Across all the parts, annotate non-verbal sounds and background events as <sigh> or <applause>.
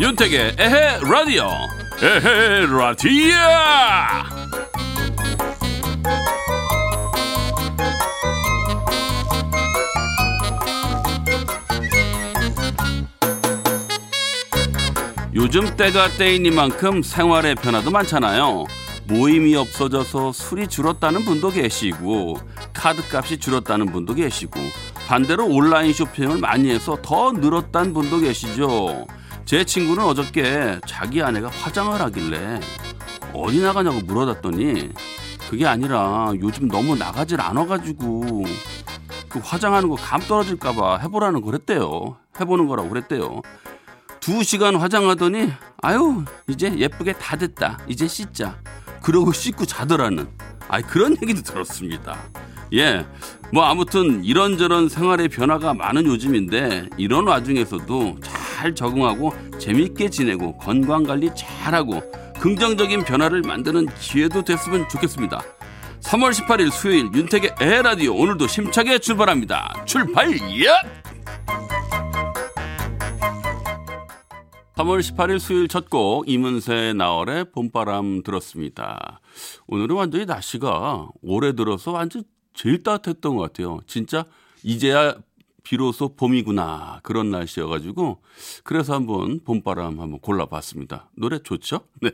윤택의 에헤 라디오. 에헤 라디오 요즘 때가 때이니만큼 생활의 변화도 많잖아요. 모임이 없어져서 술이 줄었다는 분도 계시고 카드값이 줄었다는 분도 계시고 반대로 온라인 쇼핑을 많이 해서 더 늘었다는 분도 계시죠. 제 친구는 어저께 자기 아내가 화장을 하길래 어디 나가냐고 물어봤더니 그게 아니라 요즘 너무 나가질 않아가지고 그 화장하는 거 감 떨어질까봐 해보라는 거랬대요. 해보는 거라고 그랬대요. 두 시간 화장하더니 아유 이제 예쁘게 다 됐다. 이제 씻자. 그러고 씻고 자더라는 아 그런 얘기도 들었습니다. 예. 뭐 아무튼 이런저런 생활의 변화가 많은 요즘인데 이런 와중에서도 잘 적응하고 재밌게 지내고 건강 관리 잘하고 긍정적인 변화를 만드는 기회도 됐으면 좋겠습니다. 3월 18일 수요일 윤택의 에라디오 오늘도 심차게 출발합니다. 출발 예! 3월 18일 수요일 첫 곡 이문세 나월의 봄바람 들었습니다. 오늘은 완전히 날씨가 올해 들어서 완전 제일 따뜻했던 것 같아요. 진짜 이제야 비로소 봄이구나 그런 날씨여가지고 그래서 한번 봄바람 한번 골라봤습니다. 노래 좋죠? <laughs> 네.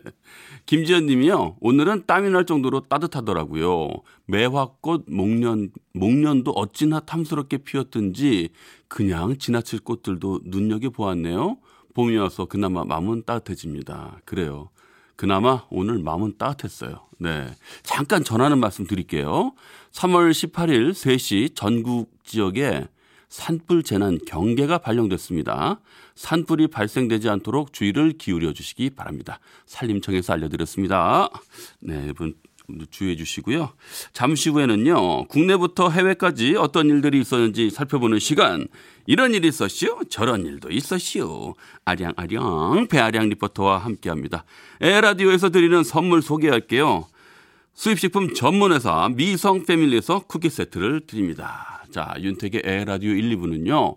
김지연님이요. 오늘은 땀이 날 정도로 따뜻하더라고요. 매화꽃 목련 목련도 어찌나 탐스럽게 피었든지 그냥 지나칠 꽃들도 눈여겨 보았네요. 봄이 와서 그나마 마음은 따뜻해집니다. 그래요. 그나마 오늘 마음은 따뜻했어요. 네. 잠깐 전하는 말씀 드릴게요. 3월 18일 3시 전국 지역에 산불 재난 경계가 발령됐습니다. 산불이 발생되지 않도록 주의를 기울여 주시기 바랍니다. 산림청에서 알려드렸습니다. 네, 여러분 주의해 주시고요. 잠시 후에는요, 국내부터 해외까지 어떤 일들이 있었는지 살펴보는 시간. 이런 일이 있었시오? 저런 일도 있었시오. 아량아량 배아량 리포터와 함께 합니다. 에헤라디오에서 드리는 선물 소개할게요. 수입식품 전문회사 미성 패밀리에서 쿠키 세트를 드립니다. 자, 윤택의 에헤라디오 1, 2부는요.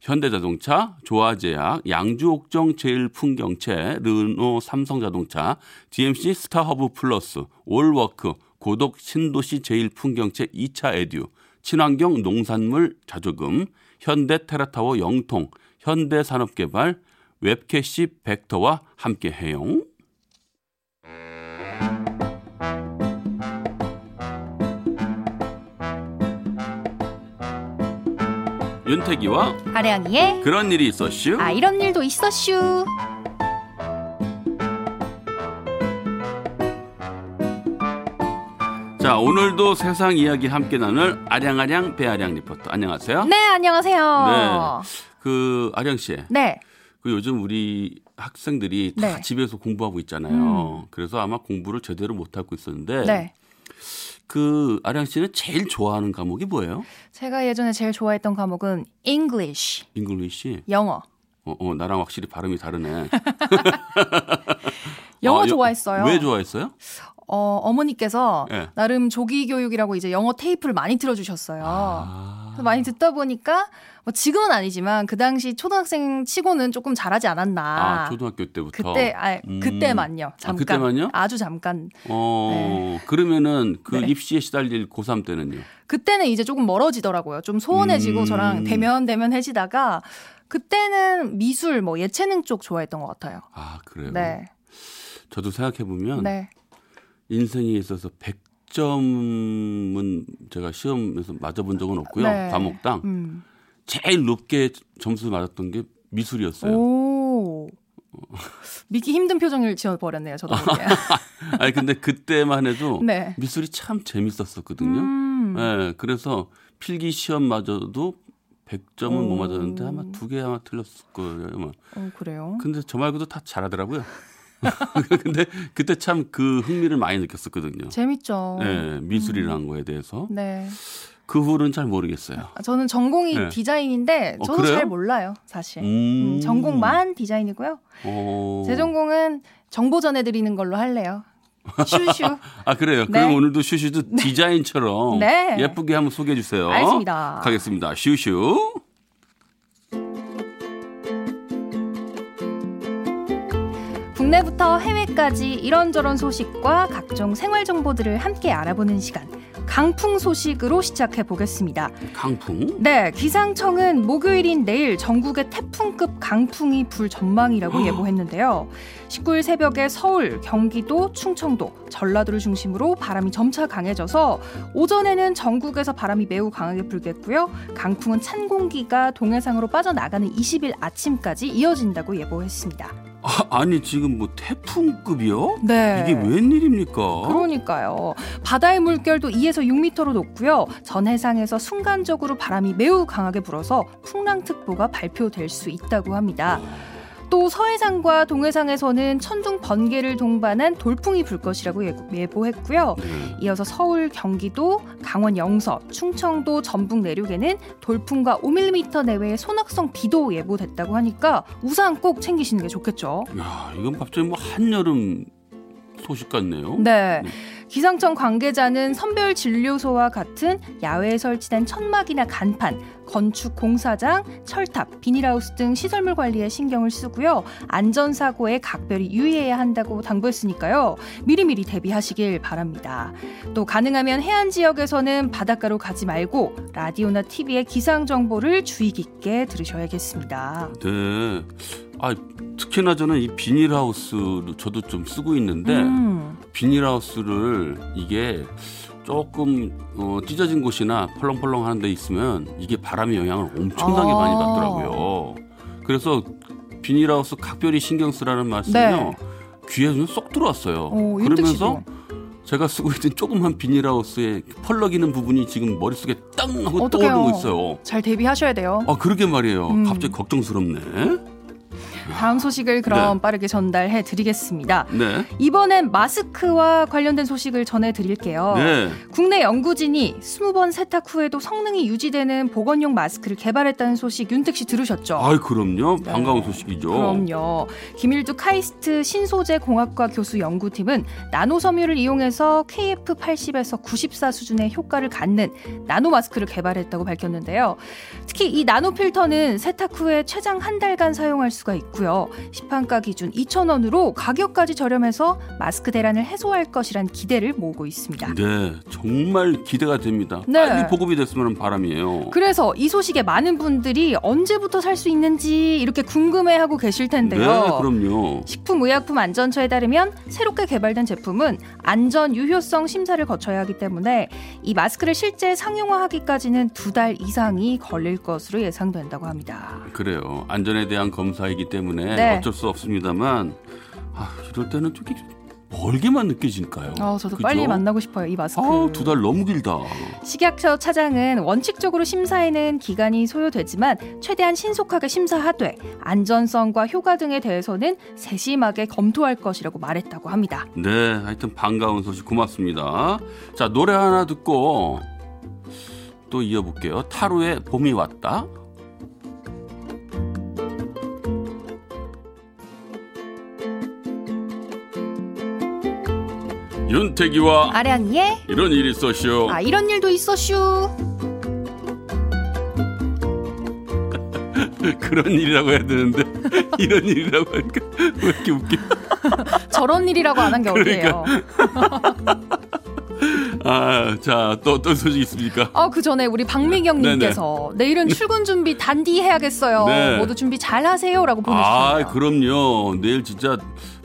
현대자동차, 조아제약, 양주옥정 제일풍경채, 르노 삼성자동차, DMC 스타허브 플러스, 올워크, 고덕 신도시 제일풍경채 2차 에듀, 친환경 농산물 자조금, 현대 테라타워 영통, 현대산업개발, 웹캐시 벡터와 함께해요. 윤택이와 아량이의 그런 일이 있었슈. 아 이런 일도 있었슈. 자 오늘도 세상 이야기 함께 나눌 아량아량 배아량 리포터 안녕하세요. 네 안녕하세요. 네. 그 아량 씨. 네. 그 요즘 우리 학생들이 다 네. 집에서 공부하고 있잖아요. 그래서 아마 공부를 제대로 못 하고 있었는데 네. 그 아량 씨는 제일 좋아하는 과목이 뭐예요? 제가 예전에 제일 좋아했던 과목은 English, English. 영어. 어, 어 나랑 확실히 발음이 다르네. <laughs> 영어 아, 여- 좋아했어요. 왜 좋아했어요? 어, 어머니께서 네. 나름 조기 교육이라고 이제 영어 테이프를 많이 틀어주셨어요. 아. 많이 듣다 보니까 뭐 지금은 아니지만 그 당시 초등학생 치고는 조금 잘하지 않았나. 아, 초등학교 때부터. 그때 아 음. 그때만요. 잠깐. 그때만요? 아주 잠깐. 어, 그러면은 그 네. 입시에 시달릴 고3 때는요? 그때는 이제 조금 멀어지더라고요. 좀 소원해지고 음. 저랑 대면 대면 해지다가 그때는 미술 뭐 예체능 쪽 좋아했던 것 같아요. 아, 그래요? 네. 저도 생각해 보면 네. 인생에 있어서 100 점은 제가 시험에서 맞아본 적은 없고요. 네. 과목당. 음. 제일 높게 점수 맞았던 게 미술이었어요. 오. 믿기 힘든 표정을 지어버렸네요, 저도 모르게. <laughs> 아니, 근데 그때만 해도 네. 미술이 참 재밌었었거든요. 음. 네, 그래서 필기 시험마저도 100점은 못 오. 맞았는데 아마 두 개 아마 틀렸을 거예요. 아마. 어, 그래요? 근데 저 말고도 다 잘하더라고요. <laughs> 근데 그때 참 그 흥미를 많이 느꼈었거든요. 재밌죠. 네, 미술이라는 거에 대해서. 네. 그 후는 잘 모르겠어요. 저는 전공이 네. 디자인인데 어, 저도 그래요? 잘 몰라요, 사실. 음. 음, 전공만 디자인이고요. 어. 제 전공은 정보 전해드리는 걸로 할래요. 슈슈. <laughs> 아 그래요. 네. 그럼 오늘도 슈슈도 디자인처럼 네. 예쁘게 한번 소개해 주세요. 알겠습니다. 가겠습니다. 슈슈. 국내부터 해외까지 이런저런 소식과 각종 생활 정보들을 함께 알아보는 시간. 강풍 소식으로 시작해 보겠습니다. 강풍. 네, 기상청은 목요일인 내일 전국에 태풍급 강풍이 불 전망이라고 예보했는데요. 19일 새벽에 서울, 경기도, 충청도, 전라도를 중심으로 바람이 점차 강해져서 오전에는 전국에서 바람이 매우 강하게 불겠고요. 강풍은 찬 공기가 동해상으로 빠져나가는 20일 아침까지 이어진다고 예보했습니다. 아, 아니 지금 뭐 태풍급이요? 네. 이게 웬일입니까? 그러니까요. 바다의 물결도 2에서 6m로 높고요. 전 해상에서 순간적으로 바람이 매우 강하게 불어서 풍랑특보가 발표될 수 있다고 합니다. 또 서해상과 동해상에서는 천둥 번개를 동반한 돌풍이 불 것이라고 예보했고요. 네. 이어서 서울, 경기도, 강원 영서, 충청도, 전북 내륙에는 돌풍과 5mm 내외의 소낙성 비도 예보됐다고 하니까 우산 꼭 챙기시는 게 좋겠죠. 야, 이건 갑자기 뭐 한여름 소식 같네요. 네. 기상청 관계자는 선별 진료소와 같은 야외에 설치된 천막이나 간판, 건축 공사장, 철탑, 비닐하우스 등 시설물 관리에 신경을 쓰고요. 안전사고에 각별히 유의해야 한다고 당부했으니까요. 미리미리 대비하시길 바랍니다. 또 가능하면 해안 지역에서는 바닷가로 가지 말고 라디오나 TV의 기상 정보를 주의 깊게 들으셔야겠습니다. 네. 아, 특히나 저는 이 비닐하우스를 저도 좀 쓰고 있는데 음, 비닐하우스를 이게 조금 어, 찢어진 곳이나 펄렁펄렁 하는 데 있으면 이게 바람의 영향을 엄청나게 아. 많이 받더라고요. 그래서 비닐하우스 각별히 신경 쓰라는 말씀이요. 네. 귀에 좀 쏙 들어왔어요. 오, 윤택 그러면서. 제가 쓰고 있는 조그만 비닐하우스에 펄럭이는 부분이 지금 머릿속에 땅 하고 어떡해요? 떠오르고 있어요. 잘 대비하셔야 돼요. 아, 그러게 말이에요. 음. 갑자기 걱정스럽네. 다음 소식을 그럼 네. 빠르게 전달해 드리겠습니다. 네. 이번엔 마스크와 관련된 소식을 전해 드릴게요. 네. 국내 연구진이 20번 세탁 후에도 성능이 유지되는 보건용 마스크를 개발했다는 소식 윤택 씨 들으셨죠? 아이, 그럼요. 네. 반가운 소식이죠. 그럼요. 김일두 카이스트 신소재 공학과 교수 연구팀은 나노 섬유를 이용해서 KF80에서 94 수준의 효과를 갖는 나노 마스크를 개발했다고 밝혔는데요. 특히 이 나노 필터는 세탁 후에 최장 한 달간 사용할 수가 있고 요. 시판가 기준 2,000원으로 가격까지 저렴해서 마스크 대란을 해소할 것이란 기대를 모으고 있습니다. 네, 정말 기대가 됩니다. 네. 빨리 보급이 됐으면 하는 바람이에요. 그래서 이 소식에 많은 분들이 언제부터 살 수 있는지 이렇게 궁금해하고 계실 텐데요. 네, 그럼요. 식품의약품안전처에 따르면 새롭게 개발된 제품은 안전 유효성 심사를 거쳐야 하기 때문에 이 마스크를 실제 상용화하기까지는 두 달 이상이 걸릴 것으로 예상된다고 합니다. 그래요. 안전에 대한 검사이기 때문에 네. 어쩔 수 없습니다만 아, 이럴 때는 좀 이렇게 멀게만 느껴질까요? 아, 저도 그죠? 빨리 만나고 싶어요, 이 마스크. 아, 두 달 너무 길다. 식약처 차장은 원칙적으로 심사에는 기간이 소요되지만 최대한 신속하게 심사하되 안전성과 효과 등에 대해서는 세심하게 검토할 것이라고 말했다고 합니다. 네, 하여튼 반가운 소식 고맙습니다. 자, 노래 하나 듣고 또 이어볼게요. 타로의 봄이 왔다. 윤태기와 아량이의 이런 일이 있었쇼. 아 이런 일도 있었슈. <laughs> 그런 일이라고 해야 되는데 <laughs> 이런 일이라고 하니까 왜 이렇게 웃겨? <laughs> 저런 일이라고 안 한 게 어디예요? 아, 자, 또 어떤 소식 있습니까? 아, 그 전에 우리 박미경님께서 내일은 출근 준비 단디 해야겠어요. 네. 모두 준비 잘 하세요라고 아, 보내주셨네요. 그럼요. 내일 진짜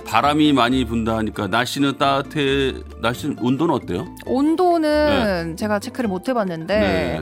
바람이 많이 분다 하니까 날씨는 따뜻해. 날씨는 온도는 어때요? 온도는 제가 체크를 못 해봤는데 네.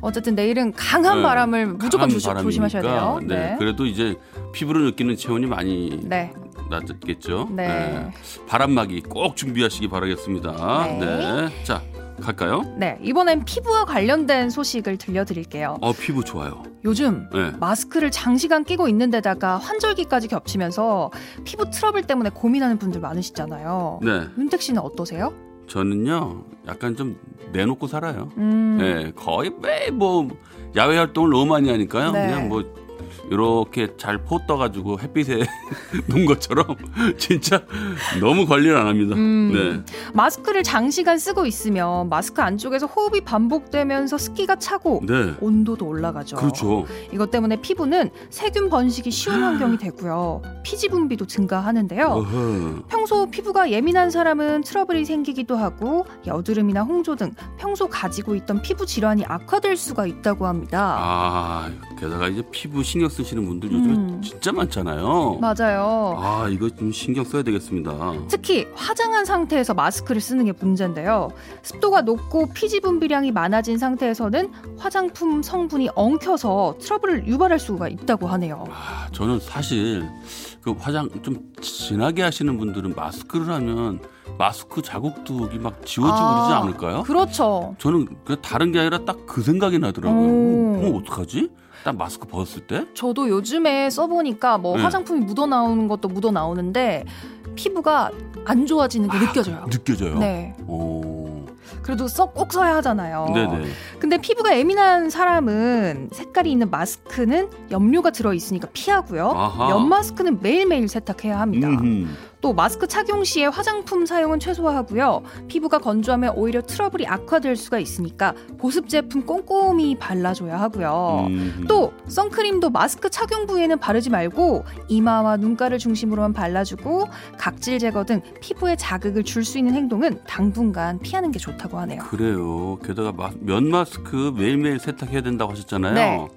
어쨌든 내일은 강한 네. 바람을 무조건 강한 조심, 조심하셔야 돼요. 네. 그래도 이제 피부로 느끼는 체온이 많이 네. 낮겠죠. 네. 바람막이 꼭 준비하시기 바라겠습니다. 네. 네. 자, 갈까요? 네, 이번엔 피부와 관련된 소식을 들려드릴게요. 어, 피부 좋아요. 요즘 네. 마스크를 장시간 끼고 있는 데다가 환절기까지 겹치면서 피부 트러블 때문에 고민하는 분들 많으시잖아요. 네. 윤택 씨는 어떠세요? 저는요 약간 좀 내놓고 살아요. 음. 네, 거의 매일 뭐 야외 활동을 너무 많이 하니까요. 네. 그냥 뭐 이렇게 잘 포 떠가지고 햇빛에 <laughs> 놓은 것처럼 <laughs> 진짜 너무 관리를 안 합니다. 음. 네. 마스크를 장시간 쓰고 있으면 마스크 안쪽에서 호흡이 반복되면서 습기가 차고 네. 온도도 올라가죠. 그렇죠. 이것 때문에 피부는 세균 번식이 쉬운 환경이 되고요. 피지 분비도 증가하는데요. 어허. 평소 피부가 예민한 사람은 트러블이 생기기도 하고 여드름이나 홍조 등 평소 가지고 있던 피부 질환이 악화될 수가 있다고 합니다. 아, 게다가 이제 피부 신경 쓰시는 분들 요즘에 음. 진짜 많잖아요. 맞아요. 아, 이거 좀 신경 써야 되겠습니다. 특히 화장한 상태에서 마스크를 쓰는 게 문제인데요. 습도가 높고 피지 분비량이 많아진 상태에서는 화장품 성분이 엉켜서 트러블을 유발할 수가 있다고 하네요. 아, 저는 사실 그 화장 좀 진하게 하시는 분들은 마스크를 하면 마스크 자국들이 막 지워지고 아, 그러지 않을까요? 그렇죠. 저는 그 다른 게 아니라 딱 그 생각이 나더라고요. 오. 어, 어, 어떡하지? 딱 마스크 벗었을 때? 저도 요즘에 써보니까 뭐 네. 화장품이 묻어 나오는 것도 묻어 나오는데 피부가 안 좋아지는 게 느껴져요. 느껴져요. 네. 오. 그래도 써, 꼭 써야 하잖아요. 네네. 근데 피부가 예민한 사람은 색깔이 있는 마스크는 염료가 들어 있으니까 피하고요. 아하. 면 마스크는 매일매일 세탁해야 합니다. 음흠. 또 마스크 착용 시에 화장품 사용은 최소화하고요. 피부가 건조하면 오히려 트러블이 악화될 수가 있으니까 보습 제품 꼼꼼히 발라줘야 하고요. 음흠. 또 선크림도 마스크 착용 부위에는 바르지 말고 이마와 눈가를 중심으로만 발라주고 각질 제거 등 피부에 자극을 줄 수 있는 행동은 당분간 피하는 게 좋다고 하네요. 그래요. 게다가 마, 면 마스크 매일매일 세탁해야 된다고 하셨잖아요. 네.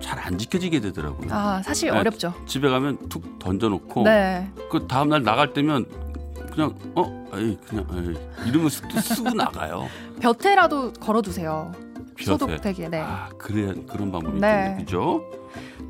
잘 안 지켜지게 되더라고요. 아 사실 네. 어렵죠. 집에 가면 툭 던져놓고 네. 그 다음 날 나갈 때면 그냥 어, 에이, 그냥 에이, 이러면서 또 쓰고 나가요. <laughs> 볕에라도 걸어두세요. 소독되게. 네. 아, 그래 그런 방법이 네. 그죠?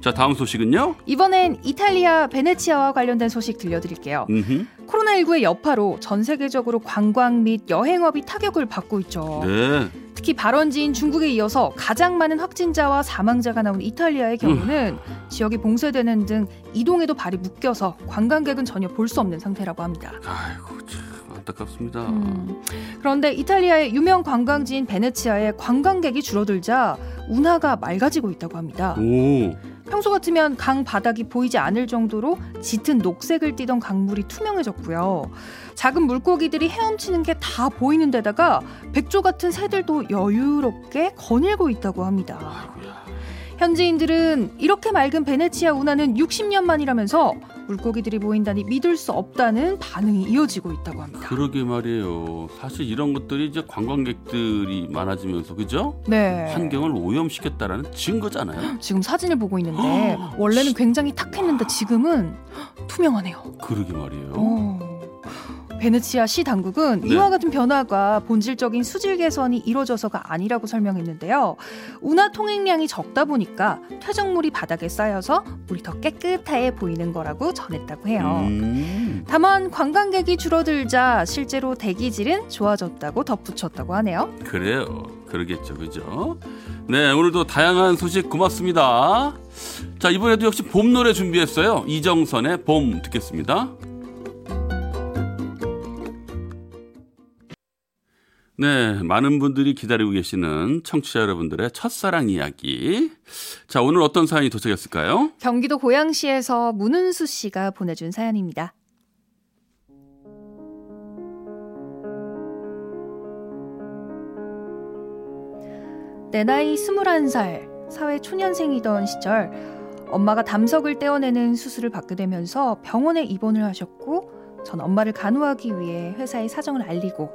자, 다음 소식은요. 이번엔 이탈리아 베네치아와 관련된 소식 들려드릴게요. 음흠. 코로나19의 여파로 전 세계적으로 관광 및 여행업이 타격을 받고 있죠. 네. 특히 발원지인 중국에 이어서 가장 많은 확진자와 사망자가 나온 이탈리아의 경우는 지역이 봉쇄되는 등 이동에도 발이 묶여서 관광객은 전혀 볼 수 없는 상태라고 합니다. 아이고 참 안타깝습니다. 음, 그런데 이탈리아의 유명 관광지인 베네치아에 관광객이 줄어들자 운하가 맑아지고 있다고 합니다. 오. 평소 같으면 강 바닥이 보이지 않을 정도로 짙은 녹색을 띠던 강물이 투명해졌고요. 작은 물고기들이 헤엄치는 게 다 보이는 데다가 백조 같은 새들도 여유롭게 거닐고 있다고 합니다. 현지인들은 이렇게 맑은 베네치아 운하는 60년 만이라면서 물고기들이 보인다니 믿을 수 없다는 반응이 이어지고 있다고 합니다. 그러게 말이에요. 사실 이런 것들이 이제 관광객들이 많아지면서 그죠? 네. 환경을 오염시켰다라는 증거잖아요. <gasps> 지금 사진을 보고 있는데 <gasps> 원래는 굉장히 탁했는데 지금은 <gasps> 투명하네요. 그러게 말이에요. 어. 베네치아 시 당국은 네. 이와 같은 변화가 본질적인 수질 개선이 이루어져서가 아니라고 설명했는데요. 운하 통행량이 적다 보니까 퇴적물이 바닥에 쌓여서 물이 더 깨끗해 보이는 거라고 전했다고 해요. 음. 다만 관광객이 줄어들자 실제로 대기질은 좋아졌다고 덧붙였다고 하네요. 그래요. 그러겠죠. 그죠? 네, 오늘도 다양한 소식 고맙습니다. 자, 이번에도 역시 봄 노래 준비했어요. 이정선의 봄 듣겠습니다. 네, 많은 분들이 기다리고 계시는 청취자 여러분들의 첫사랑 이야기. 자, 오늘 어떤 사연이 도착했을까요? 경기도 고양시에서 문은수 씨가 보내준 사연입니다. 내 나이 21살, 사회 초년생이던 시절, 엄마가 담석을 떼어내는 수술을 받게 되면서 병원에 입원을 하셨고, 전 엄마를 간호하기 위해 회사에 사정을 알리고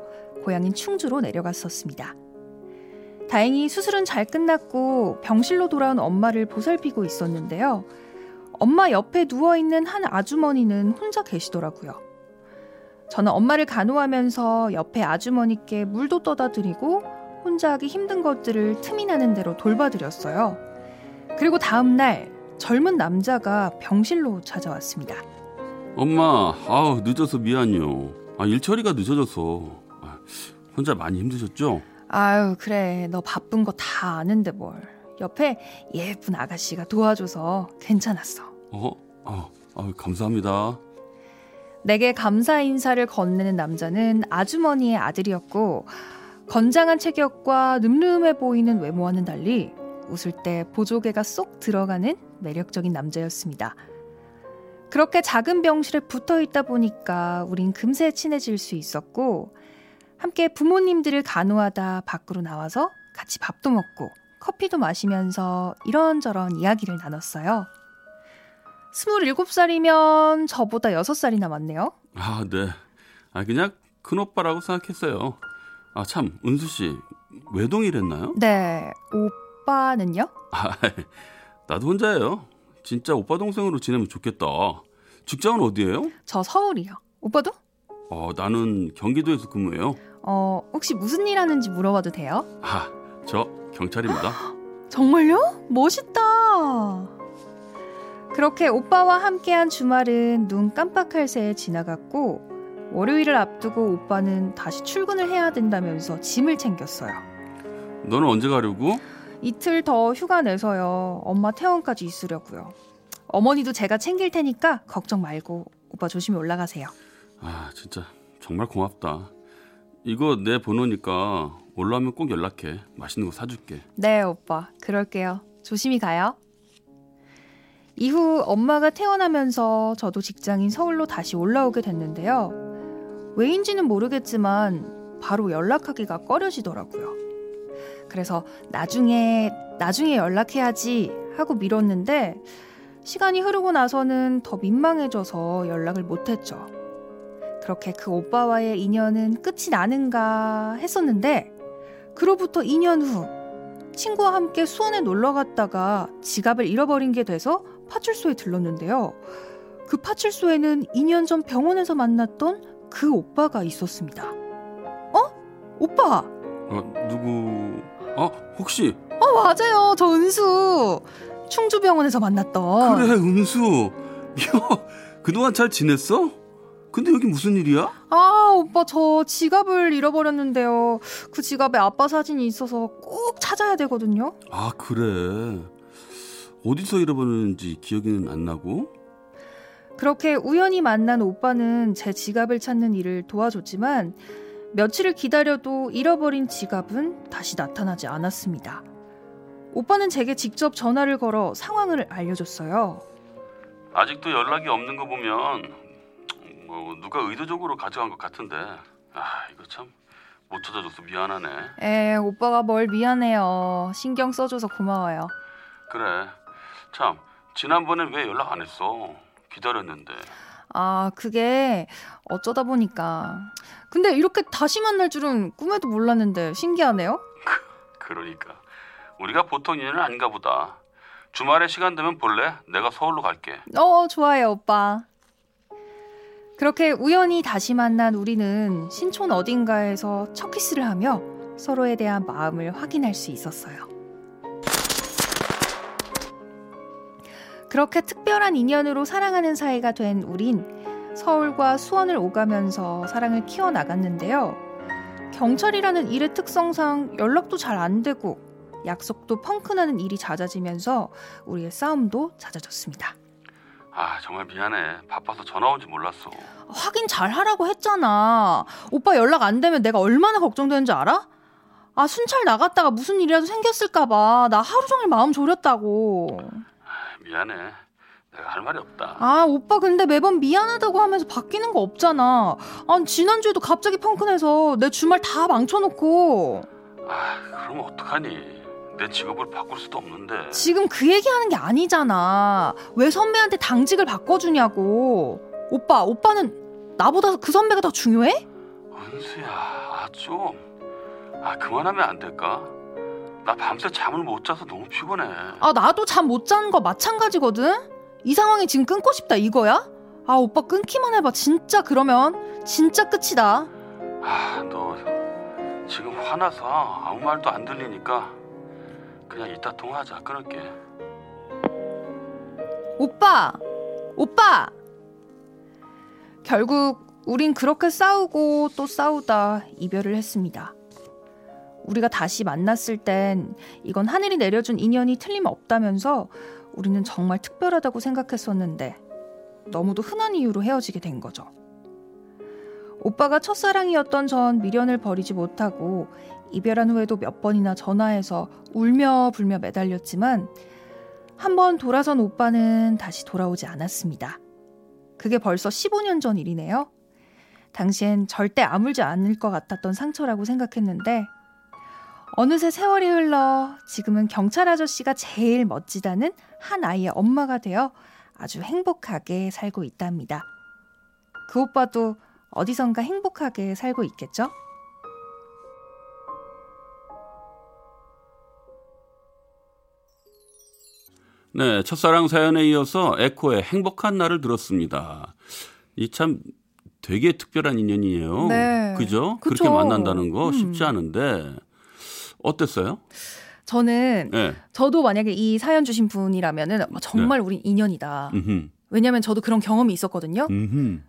고향인 충주로 내려갔었습니다. 다행히 수술은 잘 끝났고 병실로 돌아온 엄마를 보살피고 있었는데요. 엄마 옆에 누워있는 한 아주머니는 혼자 계시더라고요. 저는 엄마를 간호하면서 옆에 아주머니께 물도 떠다 드리고 혼자 하기 힘든 것들을 틈이 나는 대로 돌봐드렸어요. 그리고 다음날 젊은 남자가 병실로 찾아왔습니다. 엄마, 아우, 늦어서 미안해요. 아, 일 처리가 늦어져서. 아, 혼자 많이 힘드셨죠? 아유, 그래. 너 바쁜 거 다 아는데 뭘. 옆에 예쁜 아가씨가 도와줘서 괜찮았어. 어, 어, 아, 감사합니다. 내게 감사 인사를 건네는 남자는 아주머니의 아들이었고 건장한 체격과 늠름해 보이는 외모와는 달리 웃을 때 보조개가 쏙 들어가는 매력적인 남자였습니다. 그렇게 작은 병실에 붙어 있다 보니까 우린 금세 친해질 수 있었고 함께 부모님들을 간호하다 밖으로 나와서 같이 밥도 먹고 커피도 마시면서 이런저런 이야기를 나눴어요. 27살이면 저보다 6살이나 많네요. 아, 네. 아, 그냥 큰 오빠라고 생각했어요. 아, 참, 은수 씨, 외동이랬나요? 네. 오빠는요? 아, <laughs> 나도 혼자예요. 진짜 오빠 동생으로 지내면 좋겠다. 직장은 어디예요? 저 서울이요. 오빠도? 어, 나는 경기도에서 근무해요. 어, 혹시 무슨 일 하는지 물어봐도 돼요? 아, 저 경찰입니다. <gasps> 정말요? 멋있다. 그렇게 오빠와 함께한 주말은 눈 깜빡할 새에 지나갔고 월요일을 앞두고 오빠는 다시 출근을 해야 된다면서 짐을 챙겼어요. 너는 언제 가려고? 이틀 더 휴가 내서요. 엄마 퇴원까지 있으려고요. 어머니도 제가 챙길 테니까 걱정 말고 오빠 조심히 올라가세요. 아, 진짜 정말 고맙다. 이거 내 번호니까 올라오면 꼭 연락해. 맛있는 거 사줄게. 네, 오빠. 그럴게요. 조심히 가요. 이후 엄마가 퇴원하면서 저도 직장인 서울로 다시 올라오게 됐는데요. 왜인지는 모르겠지만 바로 연락하기가 꺼려지더라고요. 그래서 나중에, 나중에 연락해야지 하고 미뤘는데 시간이 흐르고 나서는 더 민망해져서 연락을 못했죠. 그렇게 그 오빠와의 인연은 끝이 나는가 했었는데, 그로부터 2년 후, 친구와 함께 수원에 놀러 갔다가 지갑을 잃어버린 게 돼서 파출소에 들렀는데요. 그 파출소에는 2년 전 병원에서 만났던 그 오빠가 있었습니다. 어? 오빠! 어, 누구? 어, 혹시? 어, 맞아요. 저 은수. 충주병원에서 만났던. 그래, 은수. 야, 그동안 잘 지냈어? 근데 여기 무슨 일이야? 아, 오빠 저 지갑을 잃어버렸는데요. 그 지갑에 아빠 사진이 있어서 꼭 찾아야 되거든요. 아, 그래. 어디서 잃어버렸는지 기억은 안 나고? 그렇게 우연히 만난 오빠는 제 지갑을 찾는 일을 도와줬지만 며칠을 기다려도 잃어버린 지갑은 다시 나타나지 않았습니다. 오빠는 제게 직접 전화를 걸어 상황을 알려줬어요. 아직도 연락이 없는 거 보면 뭐 누가 의도적으로 가져간 것 같은데 아 이거 참 못 찾아줘서 미안하네. 에 오빠가 뭘 미안해요. 신경 써줘서 고마워요. 그래 참 지난번엔 왜 연락 안 했어? 기다렸는데. 아 그게 어쩌다 보니까 근데 이렇게 다시 만날 줄은 꿈에도 몰랐는데 신기하네요. 그러니까 우리가 보통 인연은 아닌가 보다. 주말에 시간 되면 볼래? 내가 서울로 갈게. 어 좋아요 오빠. 그렇게 우연히 다시 만난 우리는 신촌 어딘가에서 첫 키스를 하며 서로에 대한 마음을 확인할 수 있었어요. 그렇게 특별한 인연으로 사랑하는 사이가 된 우린 서울과 수원을 오가면서 사랑을 키워나갔는데요. 경찰이라는 일의 특성상 연락도 잘 안 되고 약속도 펑크나는 일이 잦아지면서 우리의 싸움도 잦아졌습니다. 아 정말 미안해. 바빠서 전화 온지 몰랐어. 확인 잘 하라고 했잖아. 오빠 연락 안 되면 내가 얼마나 걱정되는 줄 알아? 아, 순찰 나갔다가 무슨 일이라도 생겼을까봐. 나 하루 종일 마음 졸였다고. 미안해. 내가 할 말이 없다. 아, 오빠 근데 매번 미안하다고 하면서 바뀌는 거 없잖아. 아, 지난주에도 갑자기 펑크내서 내 주말 다 망쳐놓고. 아 그럼 어떡하니? 내 직업을 바꿀 수도 없는데. 지금 그 얘기하는 게 아니잖아. 왜 선배한테 당직을 바꿔주냐고. 오빠, 오빠는 나보다 그 선배가 더 중요해? 은수야, 아 좀. 아 그만하면 안 될까? 나 밤새 잠을 못 자서 너무 피곤해. 아, 나도 잠 못 자는 거 마찬가지거든? 이 상황이 지금 끊고 싶다 이거야? 아, 오빠 끊기만 해봐. 진짜 그러면 진짜 끝이다. 아, 너 지금 화나서 아무 말도 안 들리니까 그냥 이따 통화하자. 끊을게. 오빠! 오빠! 결국 우린 그렇게 싸우고 또 싸우다 이별을 했습니다. 우리가 다시 만났을 땐 이건 하늘이 내려준 인연이 틀림없다면서 우리는 정말 특별하다고 생각했었는데 너무도 흔한 이유로 헤어지게 된 거죠. 오빠가 첫사랑이었던 전 미련을 버리지 못하고 이별한 후에도 몇 번이나 전화해서 울며 불며 매달렸지만 한 번 돌아선 오빠는 다시 돌아오지 않았습니다. 그게 벌써 15년 전 일이네요. 당시엔 절대 아물지 않을 것 같았던 상처라고 생각했는데 어느새 세월이 흘러 지금은 경찰 아저씨가 제일 멋지다는 한 아이의 엄마가 되어 아주 행복하게 살고 있답니다. 그 오빠도 어디선가 행복하게 살고 있겠죠? 네, 첫사랑 사연에 이어서 에코의 행복한 날을 들었습니다. 이 참 되게 특별한 인연이에요. 네. 그죠? 그쵸. 그렇게 만난다는 거 음. 쉽지 않은데 어땠어요? 저는 네. 저도 만약에 이 사연 주신 분이라면은 정말 우린 인연이다. 음흠. 왜냐면 저도 그런 경험이 있었거든요. 음흠.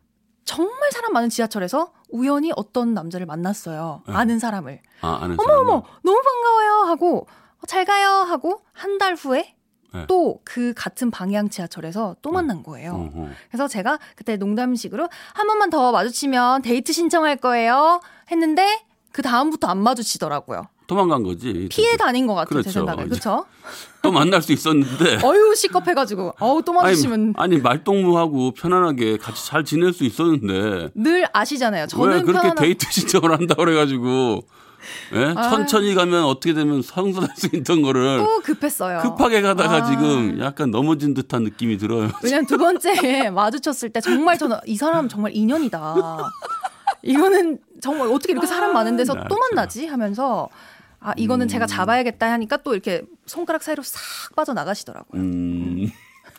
정말 사람 많은 지하철에서 우연히 어떤 남자를 만났어요. 네. 아는 사람을. 아, 아는 어머 사람은? 어머 너무 반가워요 하고 어, 잘 가요 하고 한 달 후에 네. 또그 같은 방향 지하철에서 또 만난 거예요. 어허. 그래서 제가 그때 농담식으로 한 번만 더 마주치면 데이트 신청할 거예요 했는데 그 다음부터 안 마주치더라고요. 도망간 거지. 피해 다닌 것 같아요 제 그렇죠. 생각에 그렇죠? 또 만날 수 있었는데. <laughs> 어유 시겁해가지고 어우 또 마주치면 아니, 아니 말동무하고 편안하게 같이 잘 지낼 수 있었는데 늘 아시잖아요. 왜 저는 그렇게 편안한 데이트 신청을 한다 그래가지고 예? 아유. 천천히 가면 어떻게 되면 성선할 수 있던 거를 또 급했어요. 급하게 가다가 아. 지금 약간 넘어진 듯한 느낌이 들어요. 왜냐면 두 번째 <laughs> 마주쳤을 때 정말 저는 이 사람 정말 인연이다. 이거는 정말 어떻게 이렇게 사람 많은 데서 나또 참. 만나지 하면서 아 이거는 음. 제가 잡아야겠다 하니까 또 이렇게 손가락 사이로 싹 빠져 나가시더라고요. 음.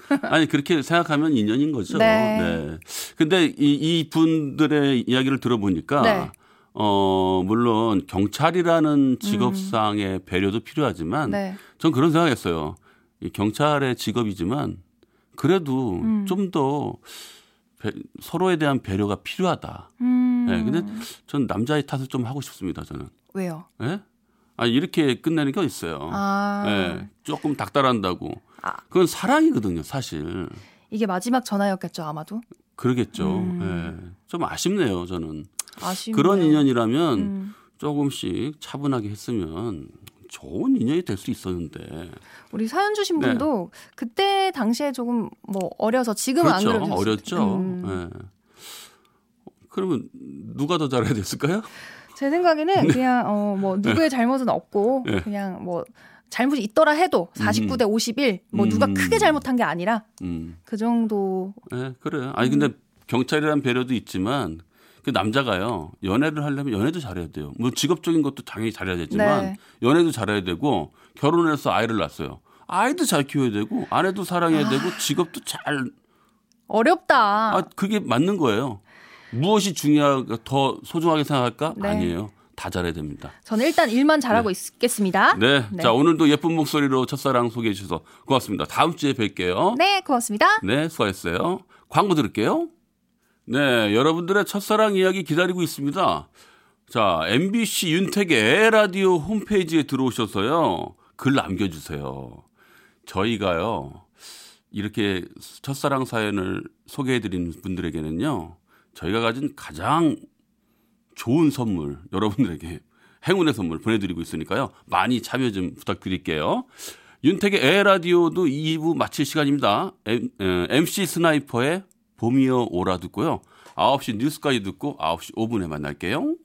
<laughs> 아니 그렇게 생각하면 인연인 거죠. 네. 근데 이, 이 분들의 이야기를 들어보니까 네. 어 물론 경찰이라는 직업상의 배려도 필요하지만 음. 네. 전 그런 생각했어요. 이 경찰의 직업이지만 그래도 음. 좀더 서로에 대한 배려가 필요하다. 음. 네, 근데 전 남자의 탓을 좀 하고 싶습니다. 저는. 왜요? 예? 아 이렇게 끝내는 게 있어요. 아 예, 조금 닥달한다고. 아. 그건 사랑이거든요, 사실. 이게 마지막 전화였겠죠 아마도. 그러겠죠. 음. 예. 좀 아쉽네요, 저는. 아쉽네요. 그런 인연이라면 음. 조금씩 차분하게 했으면 좋은 인연이 될 수 있었는데. 우리 사연 주신 네. 분도 그때 당시에 조금 뭐 어려서 지금은 그렇죠. 안 그래도 어렸죠. 음. 예. 그러면 누가 더 잘해야 됐을까요? 제 생각에는 그냥 어 뭐 누구의 잘못은 없고 네. 그냥 뭐 잘못이 있더라 해도 49대 51뭐 누가 음. 크게 잘못한 게 아니라 음. 그 정도 예, 그래요. 아니 근데 경찰이란 배려도 있지만 그 남자가요 연애를 하려면 연애도 잘해야 돼요. 뭐 직업적인 것도 당연히 잘해야 되지만 네. 연애도 잘해야 되고 결혼해서 아이를 낳았어요. 아이도 잘 키워야 되고 아내도 사랑해야 되고 직업도 잘. 어렵다. 아 그게 맞는 거예요. 무엇이 중요하가 더 소중하게 생각할까? 네. 아니에요. 다 잘해야 됩니다. 저는 일단 일만 잘하고 있겠습니다. 네. 네. 자 오늘도 예쁜 목소리로 첫사랑 소개해 주셔서 고맙습니다. 다음 주에 뵐게요. 네, 고맙습니다. 네, 수고하셨어요. 광고 들을게요. 네, 여러분들의 첫사랑 이야기 기다리고 있습니다. 자, MBC 윤택의 에라디오 홈페이지에 들어오셔서요. 글 남겨주세요. 저희가요, 이렇게 첫사랑 사연을 소개해드리는 분들에게는요, 저희가 가진 가장 좋은 선물, 여러분들에게 행운의 선물 보내드리고 있으니까요. 많이 참여 좀 부탁드릴게요. 윤택의 에라디오도 2부 마칠 시간입니다. M, 에, MC 스나이퍼의 봄이여 오라 듣고요. 9시 뉴스까지 듣고 9시 5분에 만날게요.